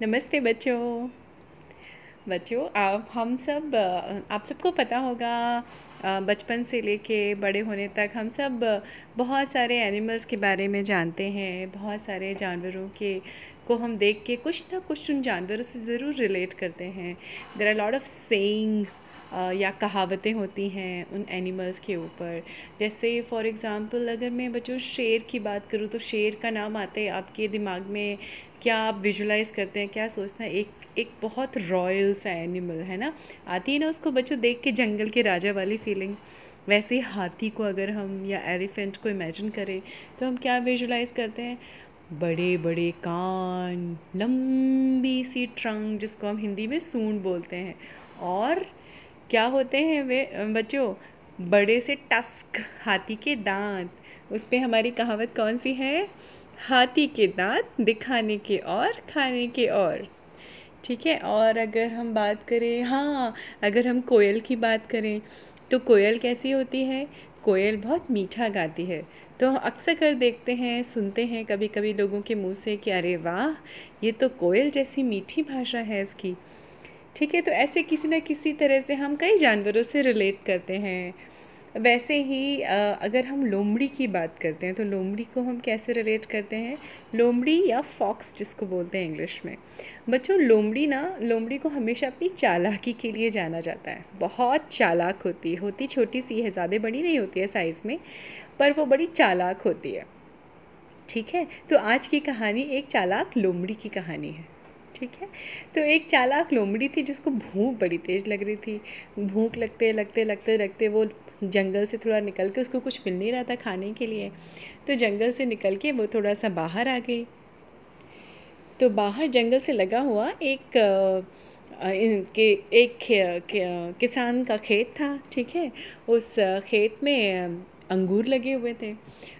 नमस्ते बच्चों। बच्चों, आप, हम सब, आप सबको पता होगा बचपन से लेके बड़े होने तक हम सब बहुत सारे एनिमल्स के बारे में जानते हैं। बहुत सारे जानवरों के को हम देख के कुछ ना कुछ उन जानवरों से ज़रूर रिलेट करते हैं। There are lot of saying या कहावतें होती हैं उन एनिमल्स के ऊपर। जैसे फॉर एग्ज़ाम्पल अगर मैं बच्चों शेर की बात करूँ तो शेर का नाम आते ही आपके दिमाग में क्या आप विजुलाइज करते हैं, क्या सोचते हैं? एक एक बहुत रॉयल सा एनिमल है ना? आती है ना उसको बच्चों देख के जंगल के राजा वाली फीलिंग वैसे हाथी को अगर हम या एलिफेंट को इमेजिन करें तो हम क्या विजुलाइज करते हैं? बड़े बड़े कान, लंबी सी ट्रंक जिसको हम हिंदी में सूंड बोलते हैं। और क्या होते हैं वे, बच्चों? बड़े से टस्क, हाथी के दांत। उस पर हमारी कहावत कौन सी है? हाथी के दांत दिखाने के और, खाने के और। ठीक है, और अगर हम बात करें हाँ अगर हम कोयल की बात करें तो कोयल कैसी होती है? कोयल बहुत मीठा गाती है। तो हम अक्सर कर देखते हैं, सुनते हैं कभी कभी लोगों के मुँह से कि, अरे वाह, ये तो कोयल जैसी मीठी भाषा है इसकी। ठीक है तो ऐसे किसी न किसी तरह से हम कई जानवरों से रिलेट करते हैं। वैसे ही अगर हम लोमड़ी की बात करते हैं तो लोमड़ी को हम कैसे रिलेट करते हैं? लोमड़ी या फॉक्स जिसको बोलते हैं इंग्लिश में। बच्चों, लोमड़ी ना, लोमड़ी को हमेशा अपनी चालाकी के लिए जाना जाता है। बहुत चालाक होती है। होती छोटी सी है, ज़्यादा बड़ी नहीं होती है साइज़ में, पर वो बड़ी चालाक होती है। ठीक है? तो आज की कहानी एक चालाक लोमड़ी की कहानी है। ठीक है? तो एक चालाक लोमड़ी थी जिसको भूख बड़ी तेज़ लग रही थी। भूख लगते लगते लगते लगते वो जंगल से थोड़ा निकल के उसको कुछ मिल नहीं रहा था खाने के लिए। तो जंगल से निकल के वो थोड़ा सा बाहर आ गई। तो बाहर जंगल से लगा हुआ एक के एक किसान का खेत था, ठीक है? उस खेत में अंगूर लगे हुए थे।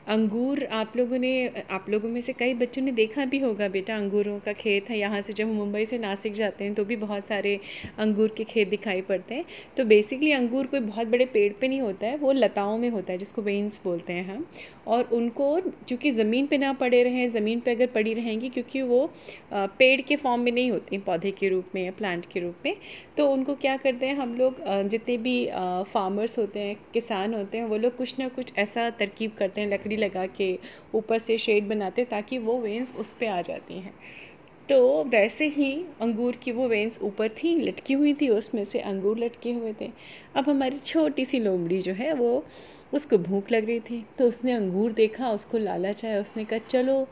अंगूर आप लोगों ने, आप लोगों में से कई बच्चों ने देखा भी होगा बेटा अंगूरों का खेत है। यहाँ से जब मुंबई से नासिक जाते हैं तो भी बहुत सारे अंगूर के खेत दिखाई पड़ते हैं। तो बेसिकली अंगूर कोई बहुत बड़े पेड़ पे नहीं होता है, वो लताओं में होता है, जिसको वेन्स बोलते हैं हम। और उनको चूँकि ज़मीन पर ना पड़े रहें, ज़मीन पर अगर पड़ी रहेंगी क्योंकि वो पेड़ के फॉर्म में नहीं होती, पौधे के रूप में या प्लांट के रूप में तो उनको क्या करते हैं हम लोग जितने भी फार्मर्स होते हैं, किसान होते हैं, वो लोग कुछ ना कुछ ऐसा तरकीब करते हैं, लकड़ी लगा के ऊपर से शेड बनाते ताकि वो वेंस उस पर आ जाती हैं। तो वैसे ही अंगूर की वो वेंस ऊपर थी, लटकी हुई थी, उसमें से अंगूर लटके हुए थे। अब हमारी छोटी सी लोमड़ी जो है वो, उसको भूख लग रही थी। तो उसने अंगूर देखा, उसको लालच आया उसने कहा, चलो,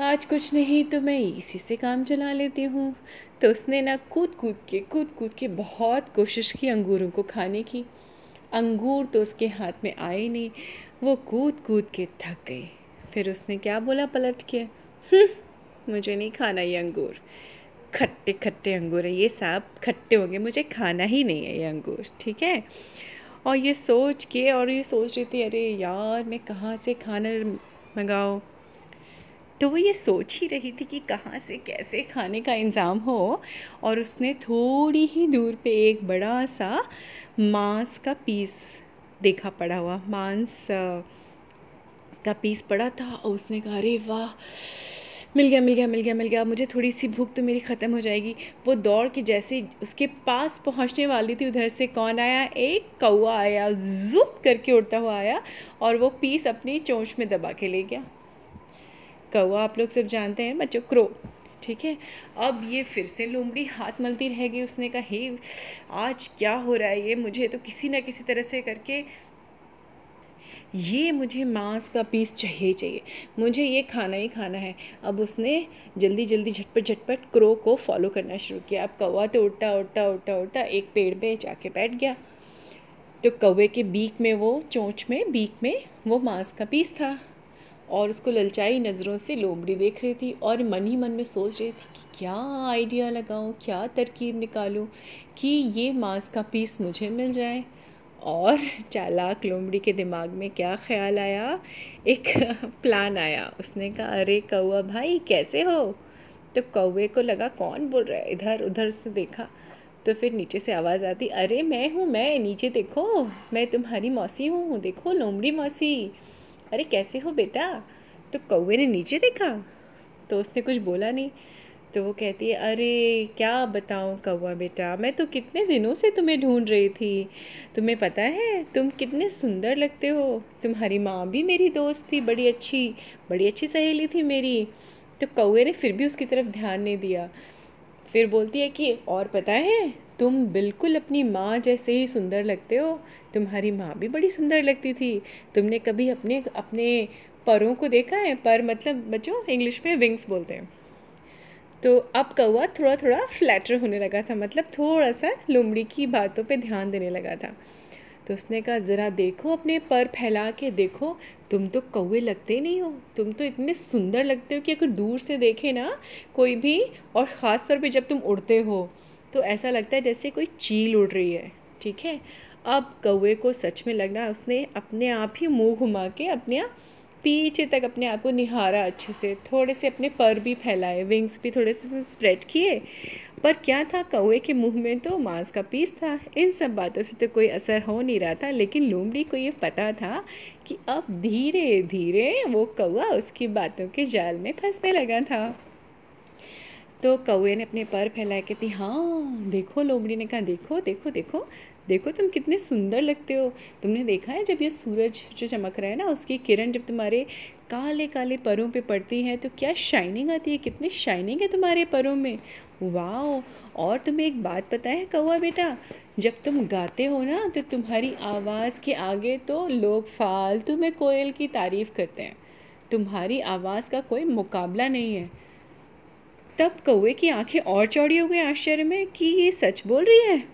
आज कुछ नहीं तो मैं इसी से काम चला लेती हूँ। तो उसने ना कूद कूद के कूद कूद के बहुत कोशिश की अंगूरों को खाने की। अंगूर तो उसके हाथ में आए नहीं। वो कूद कूद के थक गई। फिर उसने क्या बोला पलट के? हम्म, मुझे नहीं खाना ये अंगूर। खट्टे खट्टे अंगूर है ये सब खट्टे होंगे मुझे खाना ही नहीं है ये अंगूर ठीक है? और ये सोच के और ये सोच रही थी अरे यार मैं कहाँ से खाना मंगाऊँ? तो वो ये सोच ही रही थी कि कहाँ से कैसे खाने का इंतज़ाम हो और उसने थोड़ी ही दूर पे एक बड़ा सा मांस का पीस देखा पड़ा हुआ, मांस का पीस पड़ा था और उसने कहा, अरे वाह, मिल गया मिल गया मिल गया मिल गया, मुझे थोड़ी सी भूख तो मेरी ख़त्म हो जाएगी। वो दौड़ के जैसे उसके पास पहुँचने वाली थी, उधर से कौन आया? एक कौआ आया, जुप करके उड़ता हुआ आया और वो पीस अपनी चोंच में दबा के ले गया। कौआ आप लोग सब जानते हैं, बच्चों, क्रो। ठीक है? अब ये फिर से लोमड़ी हाथ मलती रह गई उसने कहा, हे, आज क्या हो रहा है ये? मुझे तो किसी ना किसी तरह से करके ये मुझे मांस का पीस चाहिए चाहिए। मुझे ये खाना ही खाना है। अब उसने जल्दी जल्दी, झटपट झटपट क्रो को फॉलो करना शुरू किया। अब कौवा तो उड़ता उड़ता उड़ता उड़ता, एक पेड़ पे जाके बैठ गया। तो कौवे के बीक में वो, चोंच में, बीक में वो मांस का पीस था। और उसको ललचाई नज़रों से लोमड़ी देख रही थी और मन ही मन में सोच रही थी कि क्या आइडिया लगाऊँ, क्या तरकीब निकालूं कि ये मांस का पीस मुझे मिल जाए। और चालाक लोमड़ी के दिमाग में क्या ख्याल आया? एक प्लान आया। उसने कहा, अरे कौआ भाई, कैसे हो? तो कौए को लगा, कौन बोल रहा है? इधर उधर से देखा तो फिर नीचे से आवाज़ आती, अरे मैं हूँ, मैं नीचे देखो, मैं तुम्हारी मौसी हूँ, देखो लोमड़ी मौसी। अरे कैसे हो बेटा? तो कौए ने नीचे देखा? तो उसने कुछ बोला नहीं। तो वो कहती है, अरे, क्या बताऊँ कौवा बेटा? मैं तो कितने दिनों से तुम्हें ढूंढ रही थी। तुम्हें पता है, तुम कितने सुंदर लगते हो। तुम्हारी माँ भी मेरी दोस्त थी, बड़ी अच्छी बड़ी अच्छी सहेली थी मेरी। तो कौए ने फिर भी उसकी तरफ़ ध्यान नहीं दिया। फिर बोलती है कि, और पता है तुम बिल्कुल अपनी माँ जैसे ही सुंदर लगते हो, तुम्हारी माँ भी बड़ी सुंदर लगती थी। तुमने कभी अपने अपने परों को देखा है? पर मतलब बच्चों, इंग्लिश में विंग्स बोलते हैं। तो अब कौआ थोड़ा थोड़ा फ्लैटर होने लगा था मतलब थोड़ा सा लोमड़ी की बातों पे ध्यान देने लगा था। तो उसने कहा, ज़रा देखो अपने पर फैला के देखो, तुम तो कौवे लगते ही नहीं हो। तुम तो इतने सुंदर लगते हो कि अगर दूर से देखे ना, कोई भी, और ख़ास तौर पे जब तुम उड़ते हो तो ऐसा लगता है जैसे कोई चील उड़ रही है, ठीक है? अब कौए को सच में लगना, उसने अपने आप ही मुँह घुमा के अपने आप पीछे तक अपने आप को निहारा अच्छे से, थोड़े से अपने पर भी फैलाए विंग्स भी थोड़े से स्प्रेड किए। पर क्या था कौए के मुँह में तो मांस का पीस था, इन सब बातों से तो कोई असर हो नहीं रहा था, लेकिन लोमड़ी को ये पता था कि अब धीरे धीरे वो कौआ उसकी बातों के जाल में फंसने लगा था। तो कौए ने अपने पर फैलाए, कहती हाँ देखो लोमड़ी ने कहा, देखो देखो देखो देखो तुम कितने सुंदर लगते हो। तुमने देखा है जब ये सूरज जो चमक रहा है ना, उसकी किरण जब तुम्हारे काले काले परों पे पड़ती है तो क्या शाइनिंग आती है? कितनी शाइनिंग है तुम्हारे परों में। वाह और तुम्हें एक बात पता है कौआ बेटा, जब तुम गाते हो ना तो तुम्हारी आवाज़ के आगे तो लोग फालतू में कोयल की तारीफ़ करते हैं। तुम्हारी आवाज़ का कोई मुकाबला नहीं है। तब कौए की आँखें और चौड़ी हो गई आश्चर्य में कि ये सच बोल रही है।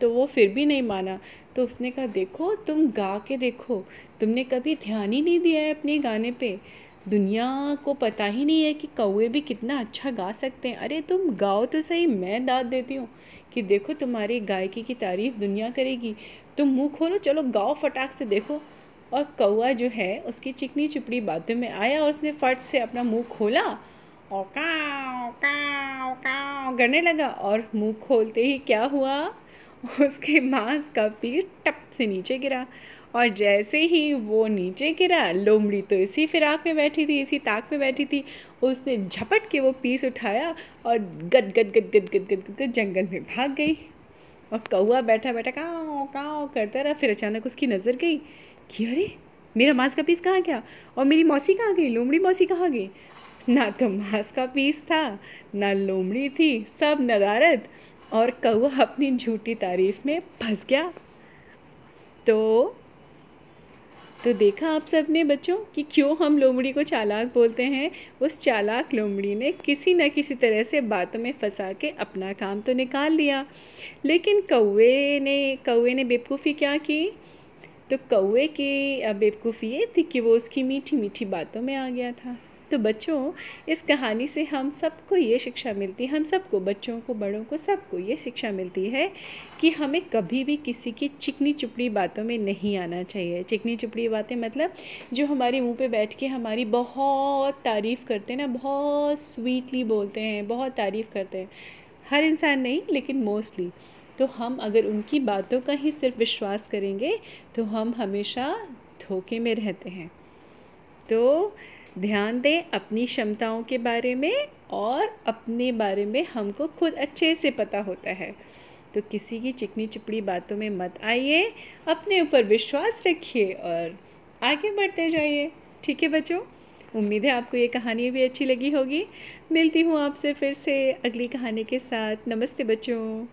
तो वो फिर भी नहीं माना। तो उसने कहा, देखो, तुम गा के देखो। तुमने कभी ध्यान ही नहीं दिया है अपने गाने पे। दुनिया को पता ही नहीं है कि कौए भी कितना अच्छा गा सकते हैं। अरे, तुम गाओ तो सही, मैं दाद देती हूँ कि देखो, तुम्हारी गायकी की तारीफ़ दुनिया करेगी। तुम मुँह खोलो, चलो गाओ फटाक से देखो। और कौआ जो है, उसकी चिकनी चुपड़ी बातों में आया और उसने फट से अपना मुँह खोला और काव काव काव करने लगा और मुँह खोलते ही क्या हुआ? उसके मांस का पीस टप से नीचे गिरा और जैसे ही वो नीचे गिरा, लोमड़ी तो इसी फिराक में बैठी थी, इसी ताक में बैठी थी। उसने झपट के वो पीस उठाया और गद गद गद गद गद गद गद जंगल में भाग गई और कौआ बैठा बैठा काव काव करता रहा। फिर अचानक उसकी नज़र गई कि अरे, मेरा मांस का पीस कहाँ गया? और मेरी मौसी कहाँ गई? लोमड़ी मौसी कहाँ गई? ना तो मांस का पीस था, ना लोमड़ी थी, सब नदारत और कौआ अपनी झूठी तारीफ़ में फंस गया। तो तो देखा आप सबने बच्चों कि क्यों हम लोमड़ी को चालाक बोलते हैं? उस चालाक लोमड़ी ने किसी न किसी तरह से बातों में फंसा के अपना काम तो निकाल लिया। लेकिन कौए ने कौए ने बेवकूफ़ी क्या की? तो कौए की, बेवकूफ़ी ये थी कि वो उसकी मीठी मीठी बातों में आ गया था। तो बच्चों, इस कहानी से हम सबको ये शिक्षा मिलती है, हम सबको, बच्चों को, बड़ों को सबको ये शिक्षा मिलती है कि हमें कभी भी किसी की चिकनी चुपड़ी बातों में नहीं आना चाहिए। चिकनी चुपड़ी बातें मतलब जो हमारे मुँह पे बैठ के हमारी बहुत तारीफ़ करते हैं ना, बहुत स्वीटली बोलते हैं, बहुत तारीफ़ करते हैं। हर इंसान नहीं, लेकिन मोस्टली तो हम अगर उनकी बातों का ही सिर्फ़ विश्वास करेंगे तो हम हमेशा धोखे में रहते हैं। तो ध्यान दें अपनी क्षमताओं के बारे में और अपने बारे में हमको खुद अच्छे से पता होता है। तो किसी की चिकनी चिपड़ी बातों में मत आइए, अपने ऊपर विश्वास रखिए और आगे बढ़ते जाइए। ठीक है बच्चों? उम्मीद है आपको ये कहानी भी अच्छी लगी होगी। मिलती हूँ आपसे फिर से अगली कहानी के साथ। नमस्ते बच्चों।